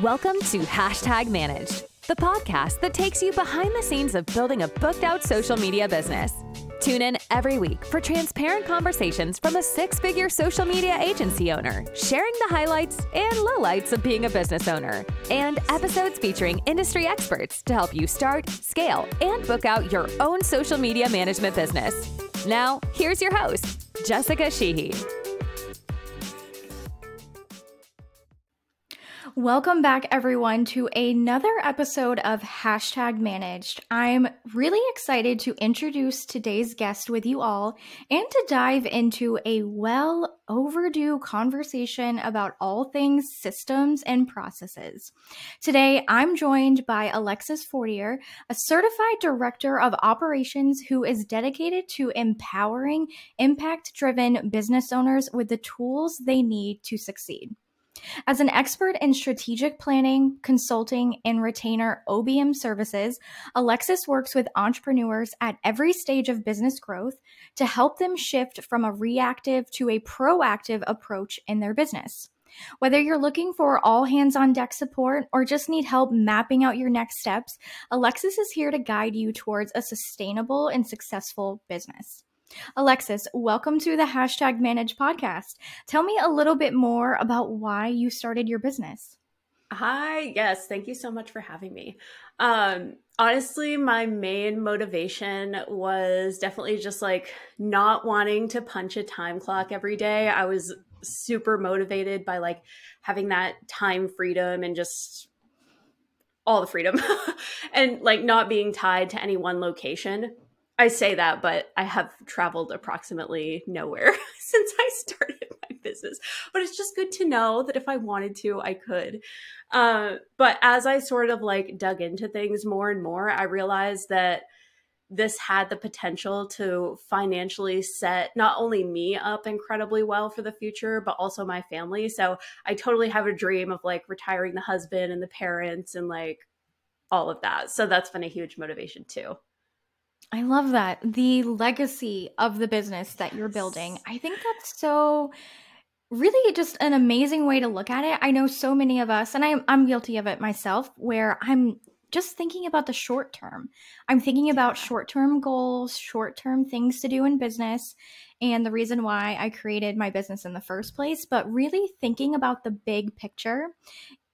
Welcome to Hashtag Managed, the podcast that takes you behind the scenes of building a booked out social media business. Tune in every week for transparent conversations from a six figure social media agency owner, sharing the highlights and lowlights of being a business owner, and episodes featuring industry experts to help you start, scale, and book out your own social media management business. Now, here's your host, Jessica Sheehy. Welcome back, everyone, to another episode of Hashtag Managed. I'm really excited to introduce today's guest with you all and to dive into a well overdue conversation about all things systems and processes. Today, I'm joined by Alexis Fortier, a certified director of operations who is dedicated to empowering impact driven business owners with the tools they need to succeed. As an expert in strategic planning, consulting, and retainer OBM services, Alexis works with entrepreneurs at every stage of business growth to help them shift from a reactive to a proactive approach in their business. Whether you're looking for all hands on deck support or just need help mapping out your next steps, Alexis is here to guide you towards a sustainable and successful business. Alexis, welcome to the hashtag manage podcast. Tell me a little bit more about why you started your business. Hi, yes, thank you so much for having me. Um, honestly, my main motivation was definitely just like not wanting to punch a time clock every day. I was super motivated by like having that time freedom and just all the freedom and like not being tied to any one location. I say that, but I have traveled approximately nowhere since I started my business. But it's just good to know that if I wanted to, I could. Uh, but as I sort of like dug into things more and more, I realized that this had the potential to financially set not only me up incredibly well for the future, but also my family. So I totally have a dream of like retiring the husband and the parents and like all of that. So that's been a huge motivation too. I love that. The legacy of the business that you're building. I think that's so really just an amazing way to look at it. I know so many of us and I'm I'm guilty of it myself where I'm just thinking about the short term. I'm thinking about short-term goals, short-term things to do in business and the reason why I created my business in the first place, but really thinking about the big picture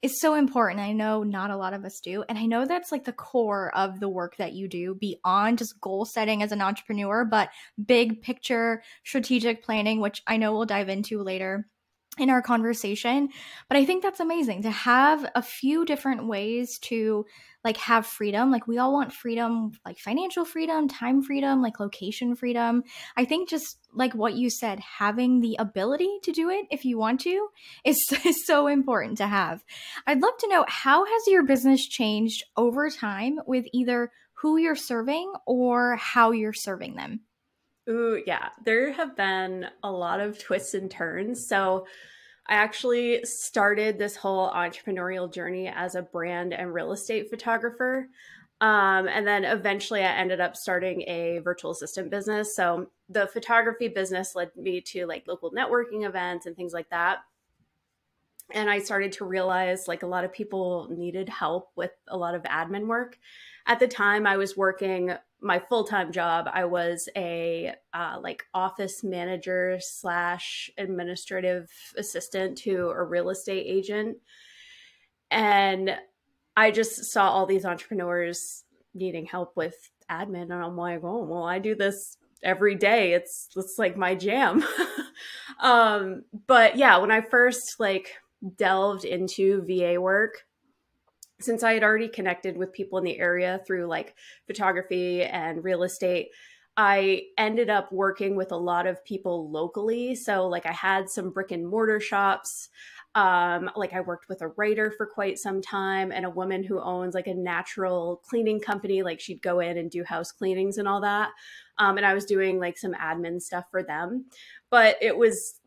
is so important. I know not a lot of us do. And I know that's like the core of the work that you do beyond just goal setting as an entrepreneur, but big picture strategic planning, which I know we'll dive into later in our conversation. But I think that's amazing to have a few different ways to like have freedom. Like we all want freedom, like financial freedom, time freedom, like location freedom. I think just like what you said, having the ability to do it if you want to is, is so important to have. I'd love to know how has your business changed over time with either who you're serving or how you're serving them? Ooh, yeah. There have been a lot of twists and turns. So I actually started this whole entrepreneurial journey as a brand and real estate photographer. Um, and then eventually I ended up starting a virtual assistant business. So the photography business led me to like local networking events and things like that. And I started to realize like a lot of people needed help with a lot of admin work. At the time, I was working my full time job, I was a uh, like office manager slash administrative assistant to a real estate agent, and I just saw all these entrepreneurs needing help with admin, and I'm like, oh well, I do this every day. It's it's like my jam. um, but yeah, when I first like delved into VA work, since I had already connected with people in the area through like photography and real estate, I ended up working with a lot of people locally. So, like, I had some brick and mortar shops. Um, like, I worked with a writer for quite some time and a woman who owns like a natural cleaning company. Like, she'd go in and do house cleanings and all that. Um, and I was doing like some admin stuff for them. But it was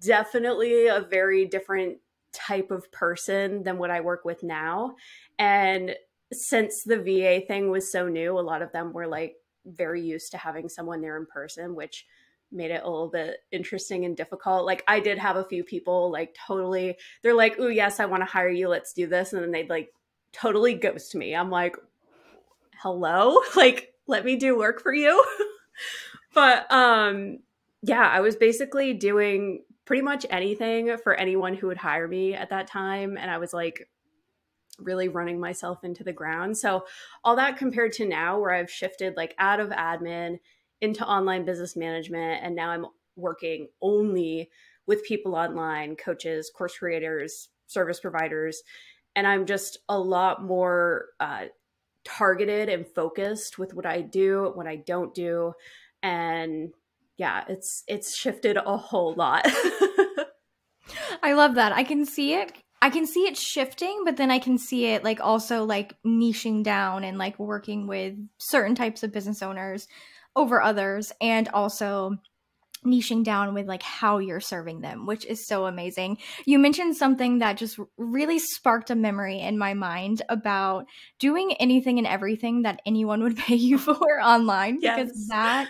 definitely a very different type of person than what I work with now. And since the VA thing was so new, a lot of them were like very used to having someone there in person, which made it a little bit interesting and difficult. Like I did have a few people like totally they're like, "Oh, yes, I want to hire you. Let's do this." And then they'd like totally ghost me. I'm like, "Hello? Like let me do work for you?" but um yeah, I was basically doing pretty much anything for anyone who would hire me at that time and I was like really running myself into the ground. So all that compared to now where I've shifted like out of admin into online business management and now I'm working only with people online, coaches, course creators, service providers, and I'm just a lot more uh, targeted and focused with what I do, what I don't do, and yeah, it's it's shifted a whole lot. I love that. I can see it I can see it shifting, but then I can see it like also like niching down and like working with certain types of business owners over others and also niching down with like how you're serving them, which is so amazing. You mentioned something that just really sparked a memory in my mind about doing anything and everything that anyone would pay you for online because that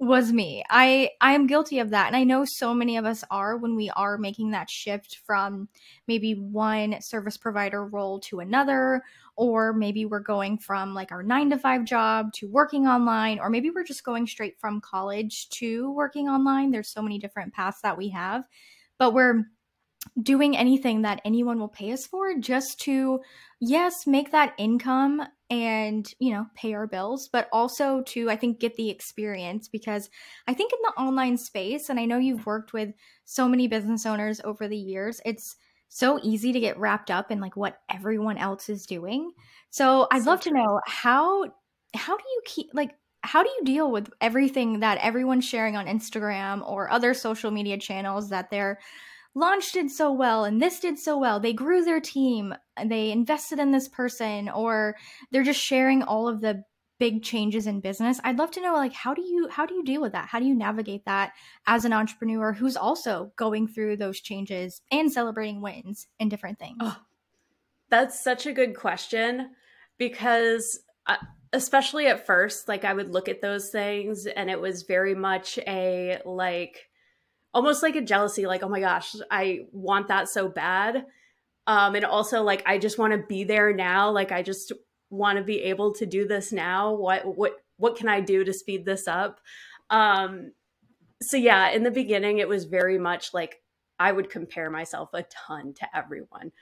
was me. I I am guilty of that and I know so many of us are when we are making that shift from maybe one service provider role to another or maybe we're going from like our 9 to 5 job to working online or maybe we're just going straight from college to working online. There's so many different paths that we have. But we're doing anything that anyone will pay us for just to yes make that income and you know pay our bills but also to i think get the experience because i think in the online space and i know you've worked with so many business owners over the years it's so easy to get wrapped up in like what everyone else is doing so i'd so love true. to know how how do you keep like how do you deal with everything that everyone's sharing on instagram or other social media channels that they're launch did so well and this did so well. They grew their team, and they invested in this person, or they're just sharing all of the big changes in business. I'd love to know like how do you how do you deal with that? How do you navigate that as an entrepreneur who's also going through those changes and celebrating wins and different things? Oh, that's such a good question because uh, especially at first like I would look at those things and it was very much a like almost like a jealousy like oh my gosh i want that so bad. Um and also like i just want to be there now. Like i just want to be able to do this now. What what what can i do to speed this up? Um so yeah in the beginning it was very much like i would compare myself a ton to everyone.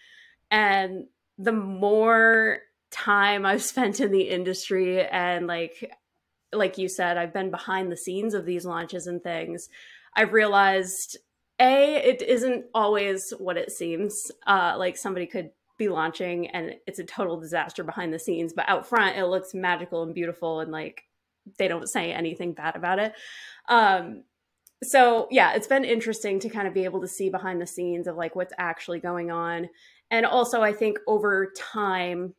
And the more time i've spent in the industry and like like you said i've been behind the scenes of these launches and things I've realized a it isn't always what it seems. Uh, like somebody could be launching and it's a total disaster behind the scenes, but out front it looks magical and beautiful and like they don't say anything bad about it. Um, so yeah, it's been interesting to kind of be able to see behind the scenes of like what's actually going on. And also I think over time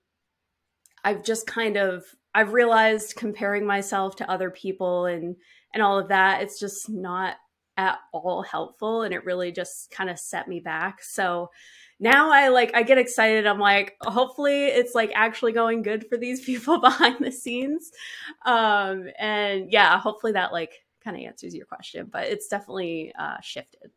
I've just kind of I've realized comparing myself to other people and and all of that it's just not at all helpful and it really just kind of set me back. So now I like I get excited. I'm like, hopefully it's like actually going good for these people behind the scenes. Um and yeah, hopefully that like kind of answers your question, but it's definitely uh shifted.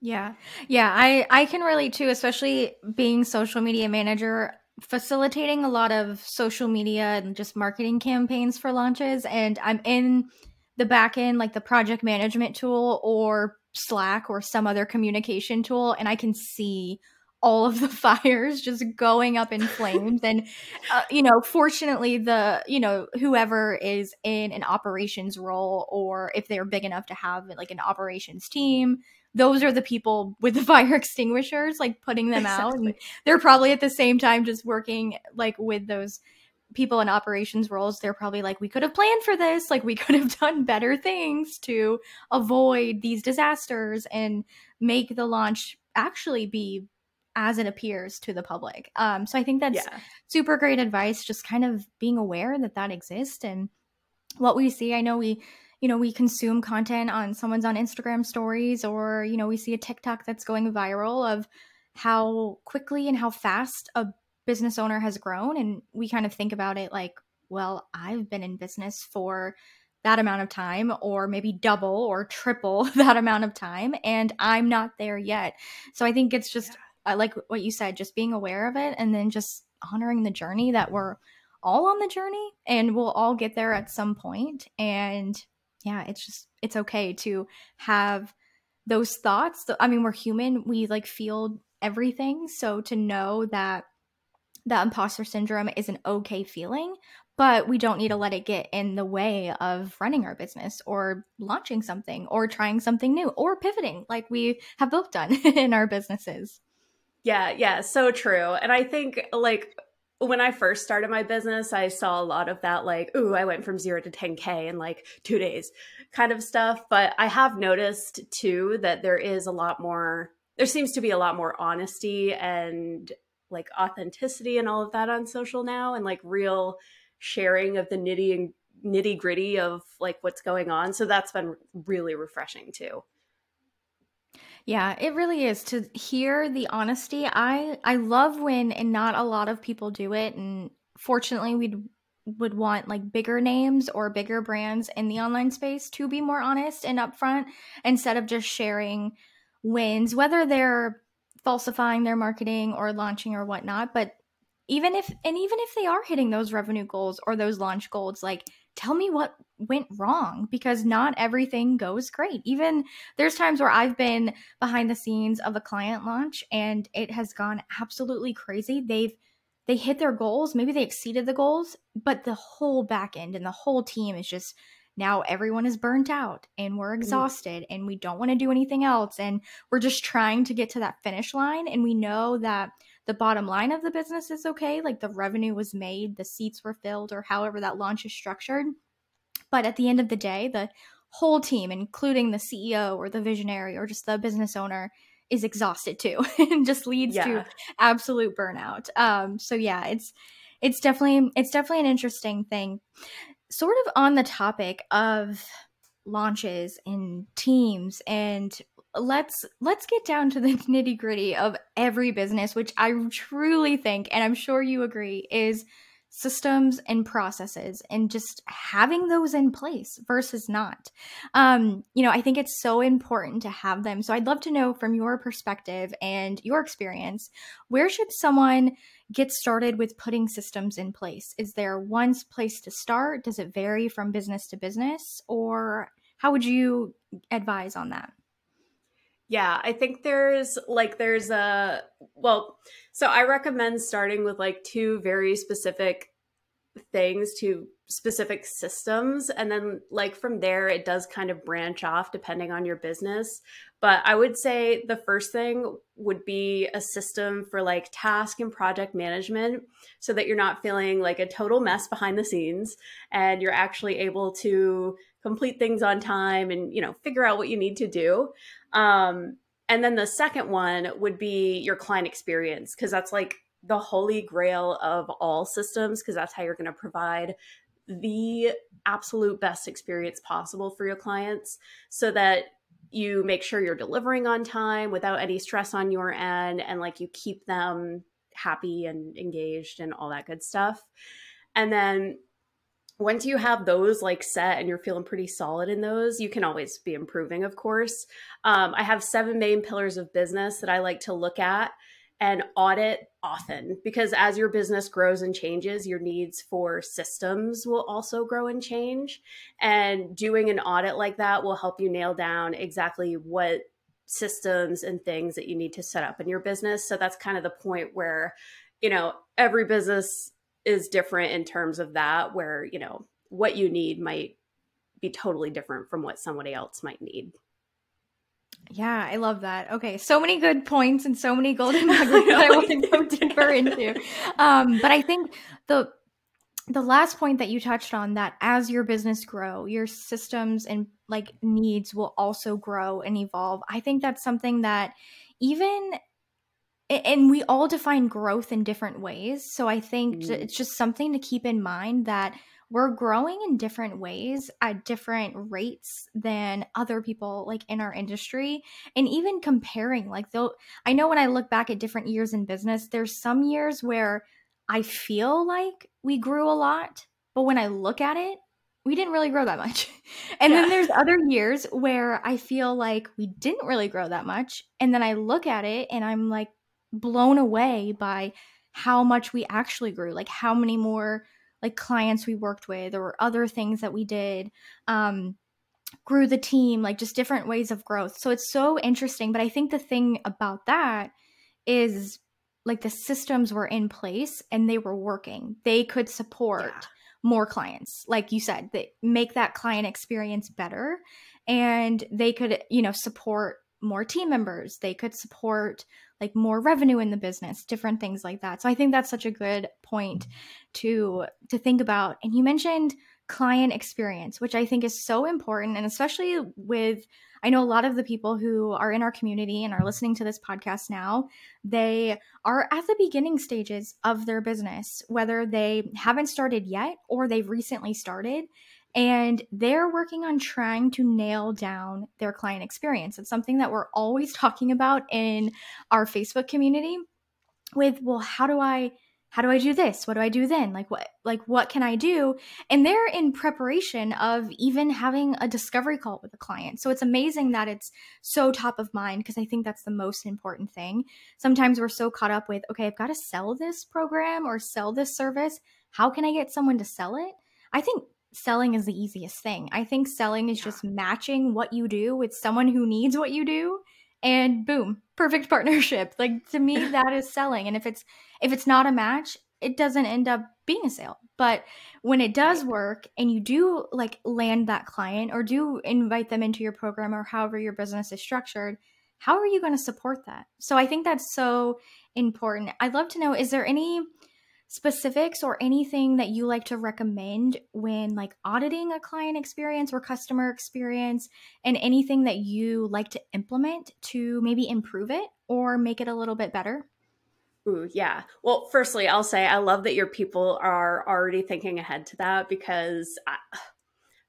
Yeah. Yeah, I I can relate too, especially being social media manager facilitating a lot of social media and just marketing campaigns for launches and I'm in the backend, like the project management tool or Slack or some other communication tool, and I can see all of the fires just going up in flames and uh, you know fortunately the you know whoever is in an operations role or if they're big enough to have like an operations team those are the people with the fire extinguishers like putting them exactly. out and they're probably at the same time just working like with those people in operations roles, they're probably like, we could have planned for this. Like, we could have done better things to avoid these disasters and make the launch actually be as it appears to the public. Um, so I think that's yeah. super great advice, just kind of being aware that that exists and what we see. I know we, you know, we consume content on someone's on Instagram stories or, you know, we see a TikTok that's going viral of how quickly and how fast a business owner has grown and we kind of think about it like well i've been in business for that amount of time or maybe double or triple that amount of time and i'm not there yet. So i think it's just yeah. like what you said just being aware of it and then just honoring the journey that we're all on the journey and we'll all get there at some point. And yeah it's just it's okay to have those thoughts. I mean we're human. We like feel everything. So to know that that imposter syndrome is an okay feeling but we don't need to let it get in the way of running our business or launching something or trying something new or pivoting like we have both done in our businesses yeah yeah so true and i think like when I first started my business, I saw a lot of that, like, ooh, I went from zero to 10K in like two days kind of stuff. But I have noticed too that there is a lot more, there seems to be a lot more honesty and like authenticity and all of that on social now and like real sharing of the nitty and nitty gritty of like what's going on. So that's been really refreshing too. Yeah, it really is to hear the honesty. I I love when and not a lot of people do it and fortunately we would want like bigger names or bigger brands in the online space to be more honest and upfront instead of just sharing wins whether they're falsifying their marketing or launching or whatnot but even if and even if they are hitting those revenue goals or those launch goals like tell me what went wrong because not everything goes great. Even there's times where I've been behind the scenes of a client launch and it has gone absolutely crazy. They've they hit their goals, maybe they exceeded the goals, but the whole back end and the whole team is just now everyone is burnt out and we're mm. exhausted and we don't want to do anything else and we're just trying to get to that finish line and we know that the bottom line of the business is okay, like the revenue was made, the seats were filled, or however that launch is structured. But at the end of the day, the whole team, including the CEO or the visionary or just the business owner, is exhausted too and just leads yeah. to absolute burnout. Um, so yeah, it's it's definitely it's definitely an interesting thing. Sort of on the topic of launches and teams and let's let's get down to the nitty gritty of every business which i truly think and i'm sure you agree is systems and processes and just having those in place versus not. Um you know i think it's so important to have them. So i'd love to know from your perspective and your experience where should someone get started with putting systems in place? Is there one place to start? Does it vary from business to business? Or how would you advise on that yeah, I think there's like there's a well, so I recommend starting with like two very specific things to specific systems. And then like from there it does kind of branch off depending on your business. But i would say the first thing would be a system for like task and project management so that you're not feeling like a total mess behind the scenes and you're actually able to complete things on time and you know figure out what you need to do. Um, and then the second one would be your client experience because that's like the holy grail of all systems because that's how you're going to provide the absolute best experience possible for your clients so that you make sure you're delivering on time without any stress on your end and like you keep them happy and engaged and all that good stuff. And then once you have those like set and you're feeling pretty solid in those, you can always be improving, of course. Um, I have seven main pillars of business that I like to look at and audit often because as your business grows and changes, your needs for systems will also grow and change. And doing an audit like that will help you nail down exactly what systems and things that you need to set up in your business. So that's kind of the point where, you know, every business is different in terms of that, where, you know, what you need might be totally different from what somebody else might need. Yeah, I love that. Okay, so many good points and so many golden nuggets that I want to go deeper into. Um, but I think the the last point that you touched on that as your business grow, your systems and like needs will also grow and evolve. I think that's something that even and we all define growth in different ways. So I think mm. it's just something to keep in mind that we're growing in different ways at different rates than other people like in our industry and even comparing like though I know when I look back at different years in business there's some years where I feel like we grew a lot but when I look at it we didn't really grow that much. And yeah. then there's other years where I feel like we didn't really grow that much. And then I look at it and I'm like blown away by how much we actually grew, like how many more like clients we worked with or other things that we did. Um, grew the team, like just different ways of growth. So it's so interesting. But I think the thing about that is like the systems were in place and they were working. They could support yeah. more clients, like you said, that make that client experience better. And they could, you know, support more team members. They could support like more revenue in the business, different things like that. So I think that's such a good point to to think about. And you mentioned client experience, which I think is so important. And especially with, I know a lot of the people who are in our community and are listening to this podcast now, they are at the beginning stages of their business, whether they haven't started yet or they've recently started. And they're working on trying to nail down their client experience. It's something that we're always talking about in our Facebook community with, well, how do I how do I do this? What do I do then? Like what like what can I do? And they're in preparation of even having a discovery call with a client. So it's amazing that it's so top of mind because I think that's the most important thing. Sometimes we're so caught up with, okay, I've got to sell this program or sell this service. How can I get someone to sell it? I think selling is the easiest thing. I think selling is just matching what you do with someone who needs what you do and boom, perfect partnership. Like to me that is selling. And if it's if it's not a match, it doesn't end up being a sale. But when it does work and you do like land that client or do invite them into your program or however your business is structured, how are you going to support that? So I think that's so important. I'd love to know is there any specifics or anything that you like to recommend when like auditing a client experience or customer experience and anything that you like to implement to maybe improve it or make it a little bit better? Ooh, yeah. Well, firstly, I'll say I love that your people are already thinking ahead to that because I,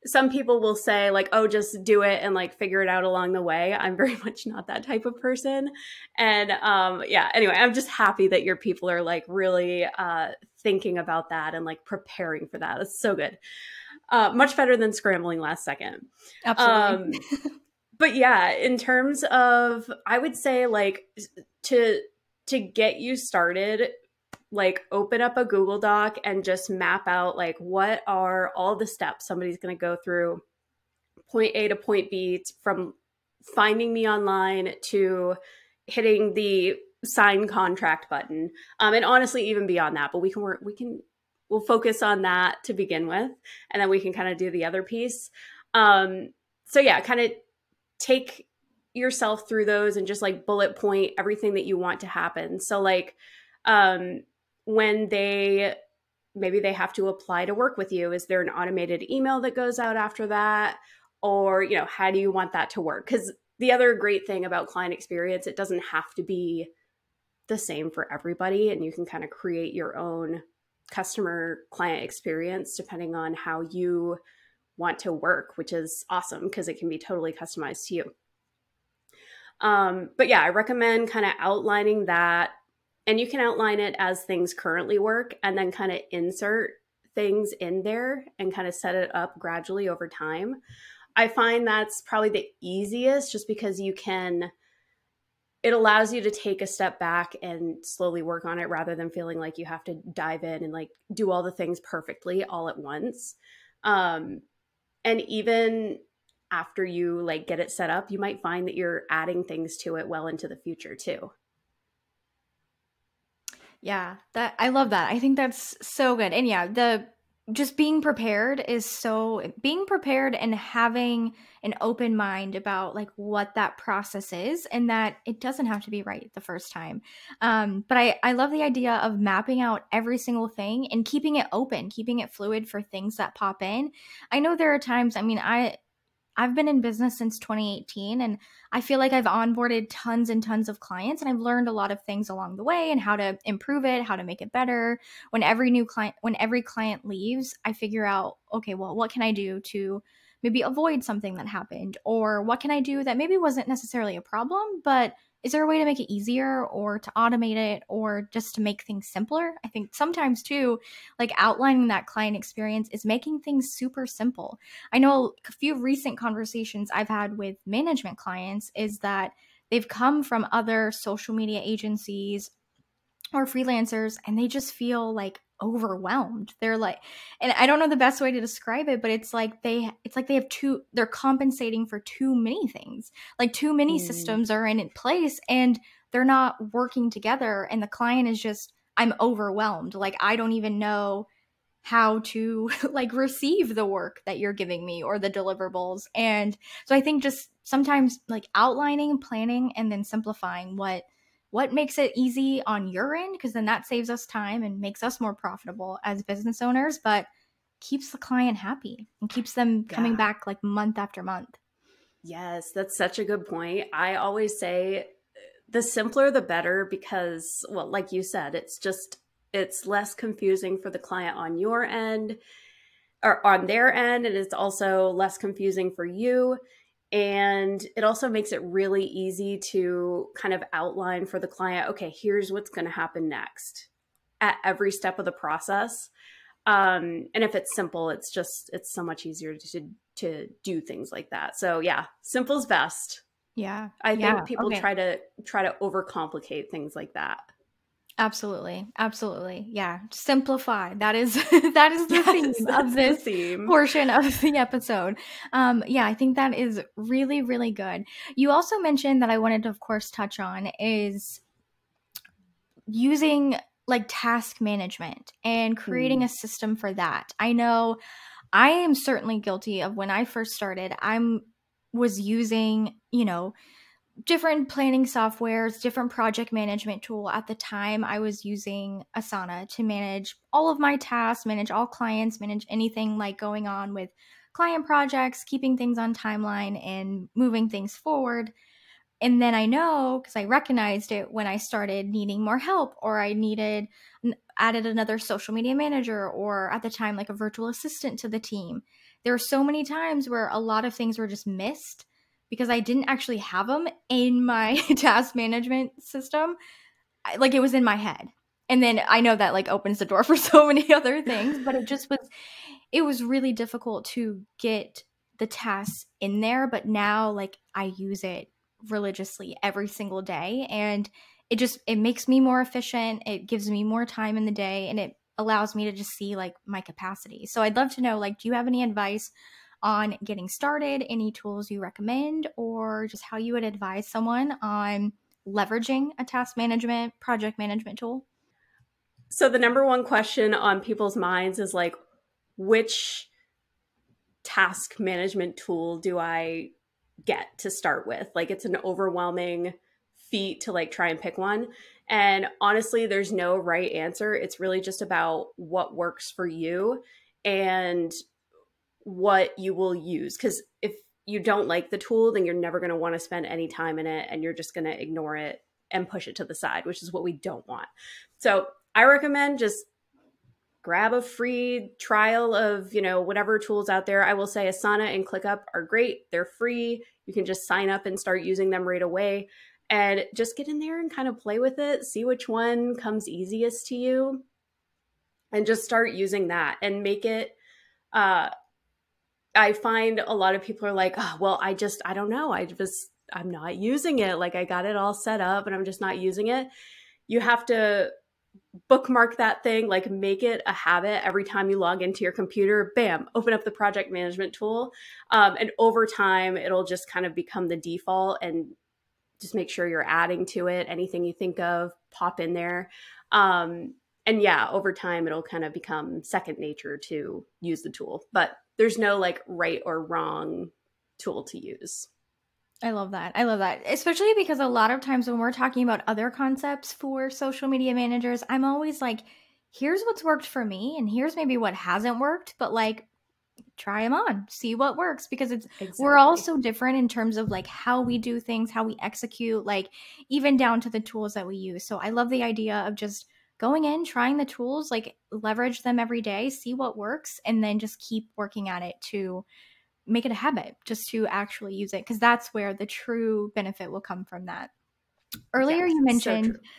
some people will say like oh just do it and like figure it out along the way. I'm very much not that type of person. And um yeah anyway i'm just happy that your people are like really uh thinking about that and like preparing for that. It's so good. Uh much better than scrambling last second. Absolutely. Um, but yeah in terms of i would say like to to get you started like open up a Google Doc and just map out like what are all the steps somebody's going to go through point A to point B from finding me online to hitting the sign contract button. Um, and honestly, even beyond that, but we can work, we can, we'll focus on that to begin with, and then we can kind of do the other piece. Um, so yeah, kind of take yourself through those and just like bullet point everything that you want to happen. So like, um, when they maybe they have to apply to work with you is there an automated email that goes out after that? Or you know how do you want that to work? Because the other great thing about client experience it doesn't have to be the same for everybody and you can kind of create your own customer client experience depending on how you want to work which is awesome because it can be totally customized to you. Um, but yeah i recommend kind of outlining that and you can outline it as things currently work and then kind of insert things in there and kind of set it up gradually over time. I find that's probably the easiest just because you can it allows you to take a step back and slowly work on it rather than feeling like you have to dive in and like do all the things perfectly all at once. Um and even after you like get it set up, you might find that you're adding things to it well into the future too. Yeah, that I love that. I think that's so good. And yeah, the just being prepared is so being prepared and having an open mind about like what that process is and that it doesn't have to be right the first time um, but I, I love the idea of mapping out every single thing and keeping it open keeping it fluid for things that pop in i know there are times i mean i I've been in business since 2018 and I feel like I've onboarded tons and tons of clients and I've learned a lot of things along the way and how to improve it, how to make it better. When every new client when every client leaves, I figure out, okay, well, what can I do to maybe avoid something that happened or what can I do that maybe wasn't necessarily a problem, but is there a way to make it easier or to automate it or just to make things simpler? I think sometimes too, like outlining that client experience is making things super simple. I know a few recent conversations I've had with management clients is that they've come from other social media agencies or freelancers and they just feel like overwhelmed. They're like and I don't know the best way to describe it, but it's like they it's like they have too they're compensating for too many things. Like too many mm. systems are in place and they're not working together and the client is just I'm overwhelmed. Like I don't even know how to like receive the work that you're giving me or the deliverables. And so I think just sometimes like outlining, planning and then simplifying what what makes it easy on your end? Because then that saves us time and makes us more profitable as business owners but keeps the client happy and keeps them coming back like month after month. Yes that's such a good point. I always say uh, the simpler the better because well like you said it's just it's less confusing for the client on your end or on their end and it's also less confusing for you and it also makes it really easy to kind of outline for the client okay, here's what's going to happen next at every step of the process. Um, and if it's simple, it's just, it's so much easier to, to do things like that. So yeah, simple's best. Yeah. I think yeah. people okay. try to try to overcomplicate things like that. Absolutely. Absolutely. Yeah. Simplify. That is that is the yes, theme of this theme. portion of the episode. Um yeah, I think that is really really good. You also mentioned that I wanted to of course touch on is using like task management and creating mm. a system for that. I know I am certainly guilty of when I first started, I'm was using, you know, different planning softwares, different project management tool. At the time, I was using Asana to manage all of my tasks, manage all clients, manage anything like going on with client projects, keeping things on timeline, and moving things forward. And then I know because I recognized it when I started needing more help, or I needed added another social media manager, or at the time, like a virtual assistant to the team. There were so many times where a lot of things were just missed because I didn't actually have them in my task management system. I, like it was in my head. And then I know that like opens the door for so many other things, but it just was it was really difficult to get the tasks in there, but now like I use it religiously every single day and it just it makes me more efficient, it gives me more time in the day and it allows me to just see like my capacity. So I'd love to know like do you have any advice on getting started, any tools you recommend, or just how you would advise someone on leveraging a task management, project management tool? So, the number one question on people's minds is like, which task management tool do I get to start with? Like, it's an overwhelming feat to like try and pick one. And honestly, there's no right answer. It's really just about what works for you and what you will use because if you don't like the tool then you're never going to want to spend any time in it and you're just going to ignore it and push it to the side which is what we don't want. So i recommend just grab a free trial of you know whatever tools out there. I will say asana and clickup are great. They're free. You can just sign up and start using them right away. And just get in there and kind of play with it see which one comes easiest to you and just start using that and make it uh, I find a lot of people are like, oh, well, I just, I don't know. I just, I'm not using it. Like I got it all set up and I'm just not using it. You have to bookmark that thing, like make it a habit every time you log into your computer, bam, open up the project management tool. Um, and over time, it'll just kind of become the default and just make sure you're adding to it. Anything you think of, pop in there. Um, and yeah, over time, it'll kind of become second nature to use the tool. But there's no like right or wrong tool to use. I love that. I love that. Especially because a lot of times when we're talking about other concepts for social media managers, I'm always like, here's what's worked for me and here's maybe what hasn't worked, but like try them on, see what works because it's exactly. we're all so different in terms of like how we do things, how we execute, like even down to the tools that we use. So I love the idea of just going in, trying the tools, like leverage them every day, see what works, and then just keep working at it to make it a habit, just to actually use it. Cause that's where the true benefit will come from that. Earlier, yes, you mentioned so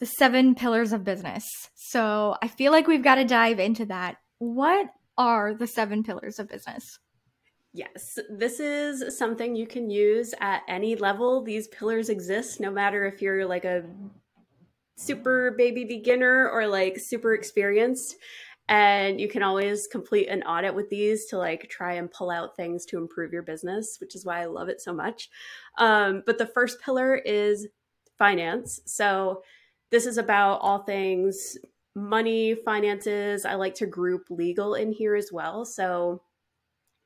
the seven pillars of business. So I feel like we've got to dive into that. What are the seven pillars of business? Yes, this is something you can use at any level. These pillars exist no matter if you're like a super baby beginner or like super experienced. And you can always complete an audit with these to like try and pull out things to improve your business, which is why I love it so much. Um, but the first pillar is finance. So this is about all things money, finances. I like to group legal in here as well. So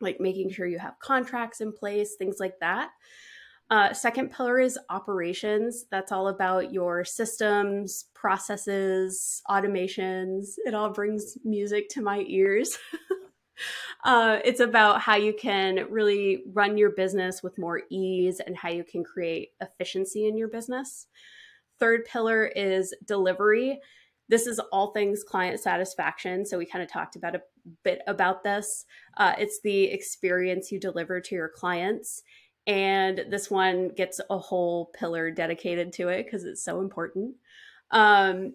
like making sure you have contracts in place, things like that. Uh, second pillar is operations. That's all about your systems, processes, automations. It all brings music to my ears. uh, it's about how you can really run your business with more ease and how you can create efficiency in your business. Third pillar is delivery. This is all things client satisfaction. So we kind of talked about a bit about this. Uh, it's the experience you deliver to your clients. And this one gets a whole pillar dedicated to it because it's so important. Um,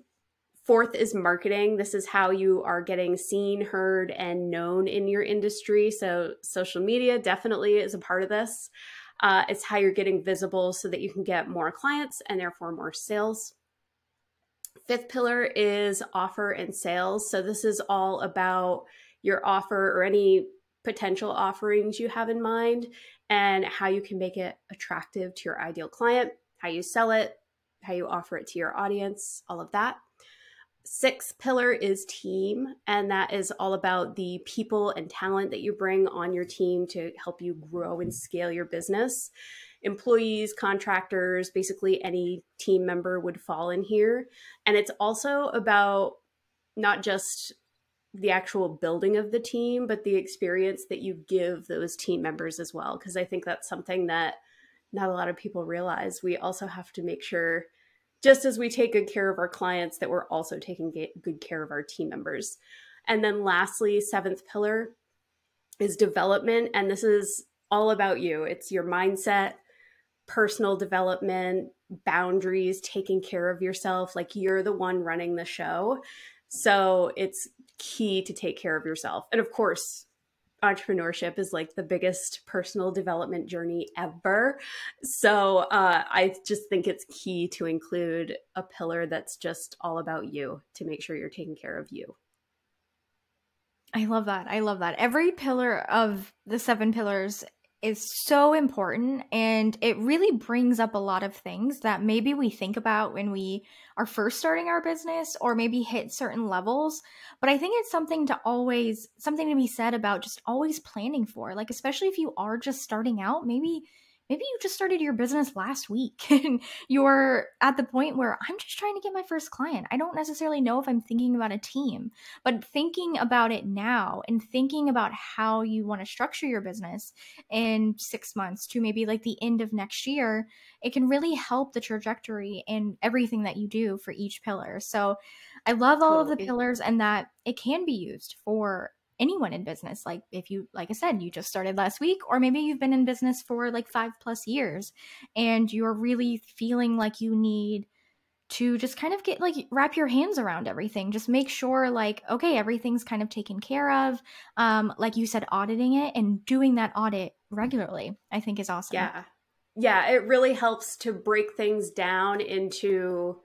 fourth is marketing. This is how you are getting seen, heard, and known in your industry. So, social media definitely is a part of this. Uh, it's how you're getting visible so that you can get more clients and therefore more sales. Fifth pillar is offer and sales. So this is all about your offer or any potential offerings you have in mind and how you can make it attractive to your ideal client, how you sell it, how you offer it to your audience, all of that. Sixth pillar is team, and that is all about the people and talent that you bring on your team to help you grow and scale your business employees, contractors, basically any team member would fall in here. And it's also about not just the actual building of the team, but the experience that you give those team members as well. Because I think that's something that not a lot of people realize. We also have to make sure, just as we take good care of our clients, that we're also taking good care of our team members. And then lastly, seventh pillar is development. And this is all about you. It's your mindset, personal development, boundaries, taking care of yourself. Like you're the one running the show. So it's key to take care of yourself. And of course, entrepreneurship is like the biggest personal development journey ever. So uh, I just think it's key to include a pillar that's just all about you to make sure you're taking care of you. I love that. I love that. Every pillar of the seven pillars is so important and it really brings up a lot of things that maybe we think about when we are first starting our business or maybe hit certain levels. But i think it's something to always something to be said about just always planning for like especially if you are just starting out maybe maybe you just started your business last week and you're at the point where I'm just trying to get my first client. I don't necessarily know if I'm thinking about a team, but thinking about it now and thinking about how you want to structure your business in six months to maybe like the end of next year, it can really help the trajectory and everything that you do for each pillar. So I love all totally. of the pillars and that it can be used for anyone in business like if you like i said you just started last week or maybe you've been in business for like 5 plus years and you're really feeling like you need to just kind of get like wrap your hands around everything. Just make sure like okay everything's kind of taken care of. Um like you said auditing it and doing that audit regularly i think is awesome. Yeah. Yeah it really helps to break things down into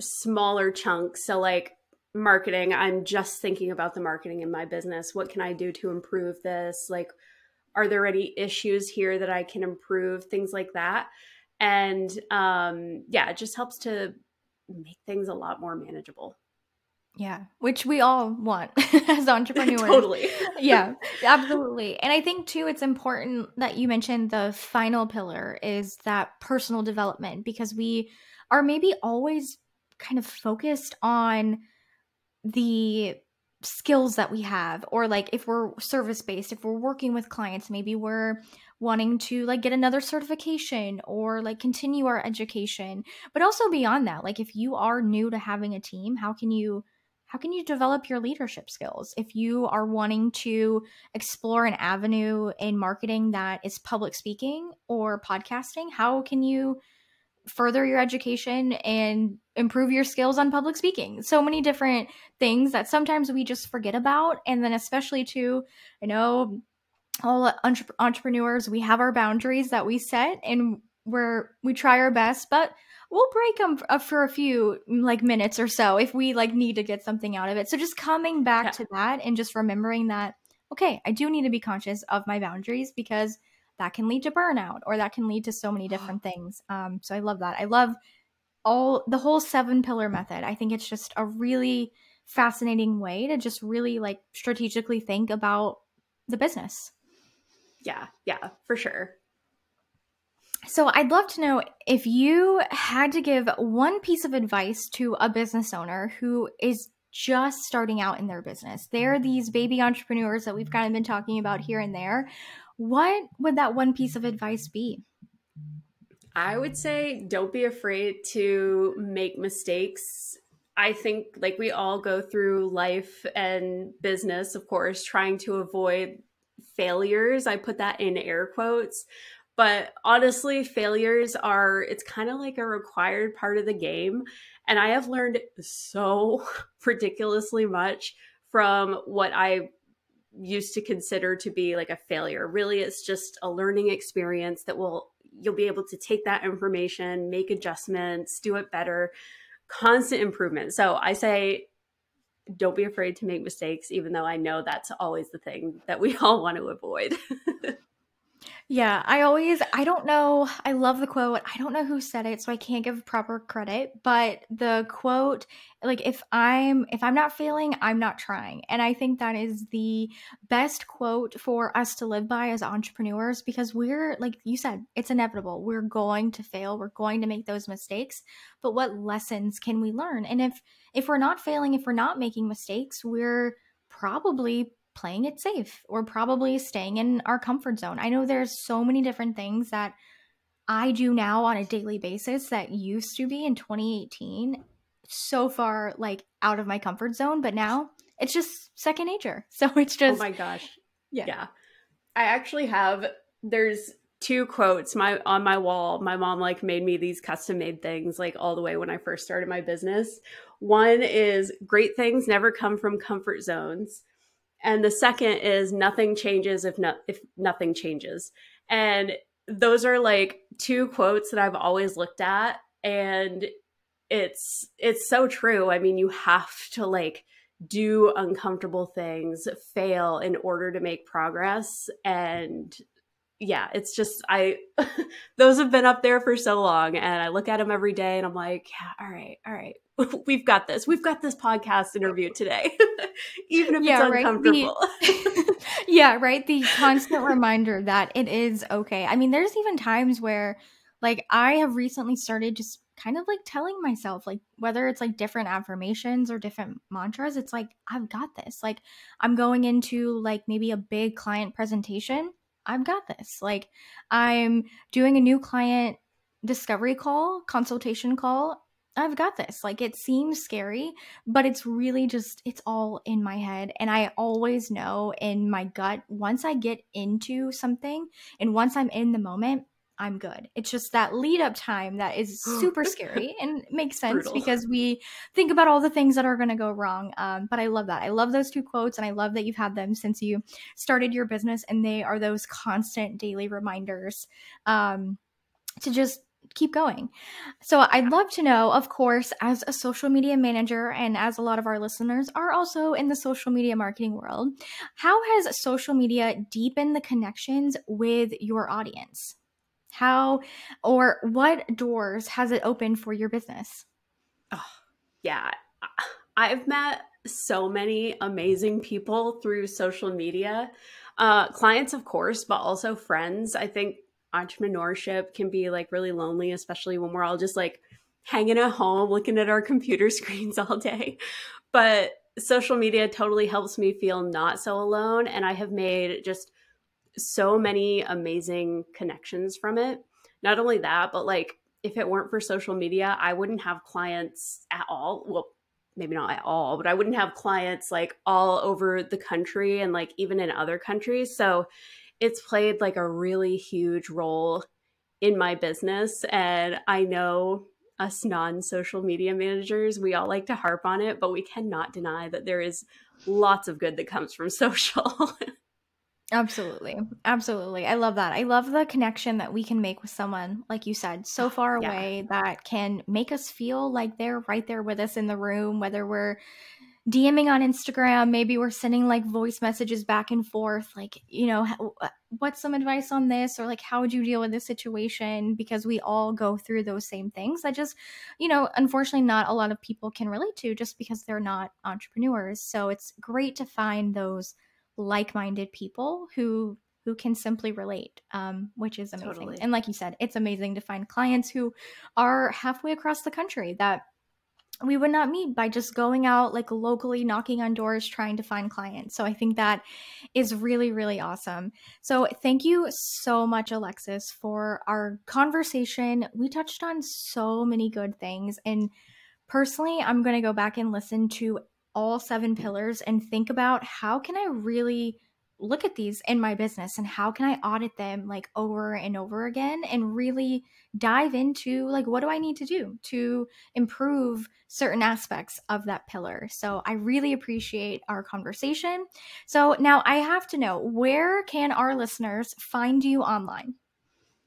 smaller chunks. So like marketing i'm just thinking about the marketing in my business what can i do to improve this like are there any issues here that i can improve things like that and um yeah it just helps to make things a lot more manageable yeah, which we all want as entrepreneurs. totally. yeah, absolutely. And I think too it's important that you mentioned the final pillar is that personal development because we are maybe always kind of focused on the skills that we have or like if we're service based if we're working with clients maybe we're wanting to like get another certification or like continue our education. But also beyond that like if you are new to having a team how can you how can you develop your leadership skills? If you are wanting to explore an avenue in marketing that is public speaking or podcasting how can you further your education and improve your skills on public speaking. So many different things that sometimes we just forget about. And then, especially too, I know all entre- entrepreneurs, we have our boundaries that we set and we're, we try our best, but we'll break them for a few like minutes or so if we like need to get something out of it. So just coming back yeah. to that and just remembering that, okay, I do need to be conscious of my boundaries because that can lead to burnout or that can lead to so many different things. Um, so I love that. I love all the whole seven pillar method. I think it's just a really fascinating way to just really like strategically think about the business. Yeah, yeah, for sure. So I'd love to know if you had to give one piece of advice to a business owner who is just starting out in their business. They're these baby entrepreneurs that we've kind of been talking about here and there. What would that one piece of advice be? I would say don't be afraid to make mistakes. I think like we all go through life and business, of course, trying to avoid failures. I put that in air quotes. But honestly, failures are, it's kind of like a required part of the game. And I have learned so ridiculously much from what I used to consider to be like a failure. Really, it's just a learning experience that will you'll be able to take that information, make adjustments, do it better, constant improvement. So I say don't be afraid to make mistakes even though I know that's always the thing that we all want to avoid. Yeah, I always I don't know, I love the quote. I don't know who said it, so I can't give proper credit, but the quote like if I'm if I'm not failing, I'm not trying. And I think that is the best quote for us to live by as entrepreneurs because we're like you said, it's inevitable. We're going to fail, we're going to make those mistakes, but what lessons can we learn? And if if we're not failing, if we're not making mistakes, we're probably playing it safe or probably staying in our comfort zone. I know there's so many different things that I do now on a daily basis that used to be in 2018 so far like out of my comfort zone, but now it's just second nature. So it's oh just Oh my gosh. Yeah. Yeah. I actually have there's two quotes my on my wall. My mom like made me these custom made things like all the way when I first started my business. One is great things never come from comfort zones and the second is nothing changes if not if nothing changes. And those are like two quotes that i've always looked at and it's it's so true. I mean you have to like do uncomfortable things fail in order to make progress. And yeah it's just i those have been up there for so long and i look at them every day and i'm like yeah all right all right we've got this. We've got this podcast interview today, even if yeah, it's uncomfortable. The, yeah, right. The constant reminder that it is okay. I mean, there's even times where, like, I have recently started just kind of like telling myself, like, whether it's like different affirmations or different mantras, it's like, I've got this. Like, I'm going into like maybe a big client presentation. I've got this. Like, I'm doing a new client discovery call, consultation call, I've got this. Like it seems scary, but it's really just it's all in my head and I always know in my gut once I get into something and once I'm in the moment, I'm good. It's just that lead up time that is super scary and makes sense Brutal. because we think about all the things that are going to go wrong. Um, but I love that. I love those two quotes and I love that you've had them since you started your business and they are those constant daily reminders um, to just keep going. So I'd love to know, of course, as a social media manager and as a lot of our listeners are also in the social media marketing world, how has social media deepened the connections with your audience? How or what doors has it opened for your business? Oh, yeah. I've met so many amazing people through social media. Uh, clients, of course, but also friends. I think entrepreneurship can be like really lonely, especially when we're all just like hanging at home looking at our computer screens all day. But social media totally helps me feel not so alone. And I have made just so many amazing connections from it. Not only that, but like if it weren't for social media, I wouldn't have clients at all. Well, maybe not at all, but I wouldn't have clients like all over the country and like even in other countries. So it's played like a really huge role in my business. And I know us non social media managers, we all like to harp on it, but we cannot deny that there is lots of good that comes from social. Absolutely. Absolutely. I love that. I love the connection that we can make with someone, like you said, so oh, far Yeah. away that can make us feel like they're right there with us in the room, whether we're DMing on Instagram, maybe we're sending like voice messages back and forth, like, you know, uh, what's some advice on this? Or like, how would you deal with this situation? Because we all go through those same things. I just, you know, unfortunately, not a lot of people can relate to just because they're not entrepreneurs. So it's great to find those like-minded people who who can simply relate um, which is amazing Totally. and like you said it's amazing to find clients who are halfway across the country that we would not meet by just going out like locally knocking on doors trying to find clients. So i think that is really really awesome. So thank you so much alexis for our conversation. We touched on so many good things and personally i'm going to go back and listen to all seven pillars and think about how can i really look at these in my business and how can i audit them like over and over again and really dive into like what do i need to do to improve certain aspects of that pillar so i really appreciate our conversation so now i have to know where can our listeners find you online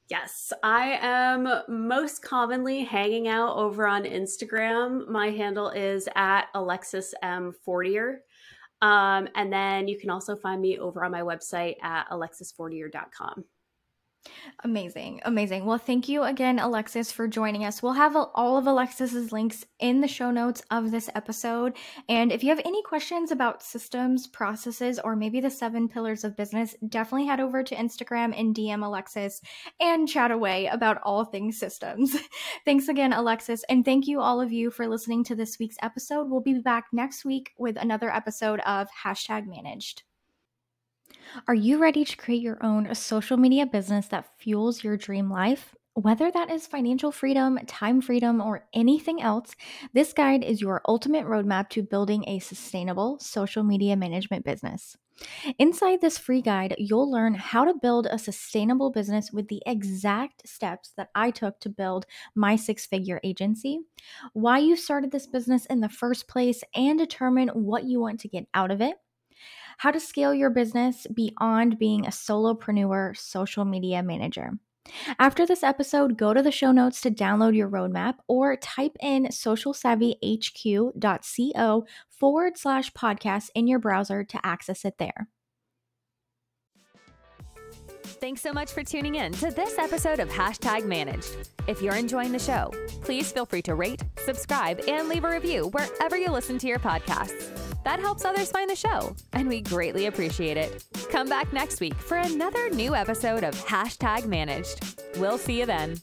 Yes, I am most commonly hanging out over on Instagram. My handle is at Alexis M. Fortier. Um, and then you can also find me over on my website at alexisfortier.com. Amazing. Amazing. Well, thank you again, Alexis, for joining us. We'll have all of Alexis's links in the show notes of this episode. And if you have any questions about systems, processes, or maybe the seven pillars of business, definitely head over to Instagram and DM Alexis and chat away about all things systems. Thanks again, Alexis. And thank you, all of you, for listening to this week's episode. We'll be back next week with another episode of Hashtag Managed. Are you ready to create your own social media business that fuels your dream life? Whether that is financial freedom, time freedom, or anything else, this guide is your ultimate roadmap to building a sustainable social media management business. Inside this free guide, you'll learn how to build a sustainable business with the exact steps that I took to build my six figure agency, why you started this business in the first place, and determine what you want to get out of it how to scale your business beyond being a solopreneur social media manager. After this episode, go to the show notes to download your roadmap or type in socialsavvyhq.co forward slash podcast in your browser to access it there. Thanks so much for tuning in to this episode of Hashtag Managed. If you're enjoying the show, please feel free to rate, subscribe, and leave a review wherever you listen to your podcasts. That helps others find the show, and we greatly appreciate it. Come back next week for another new episode of Hashtag Managed. We'll see you then.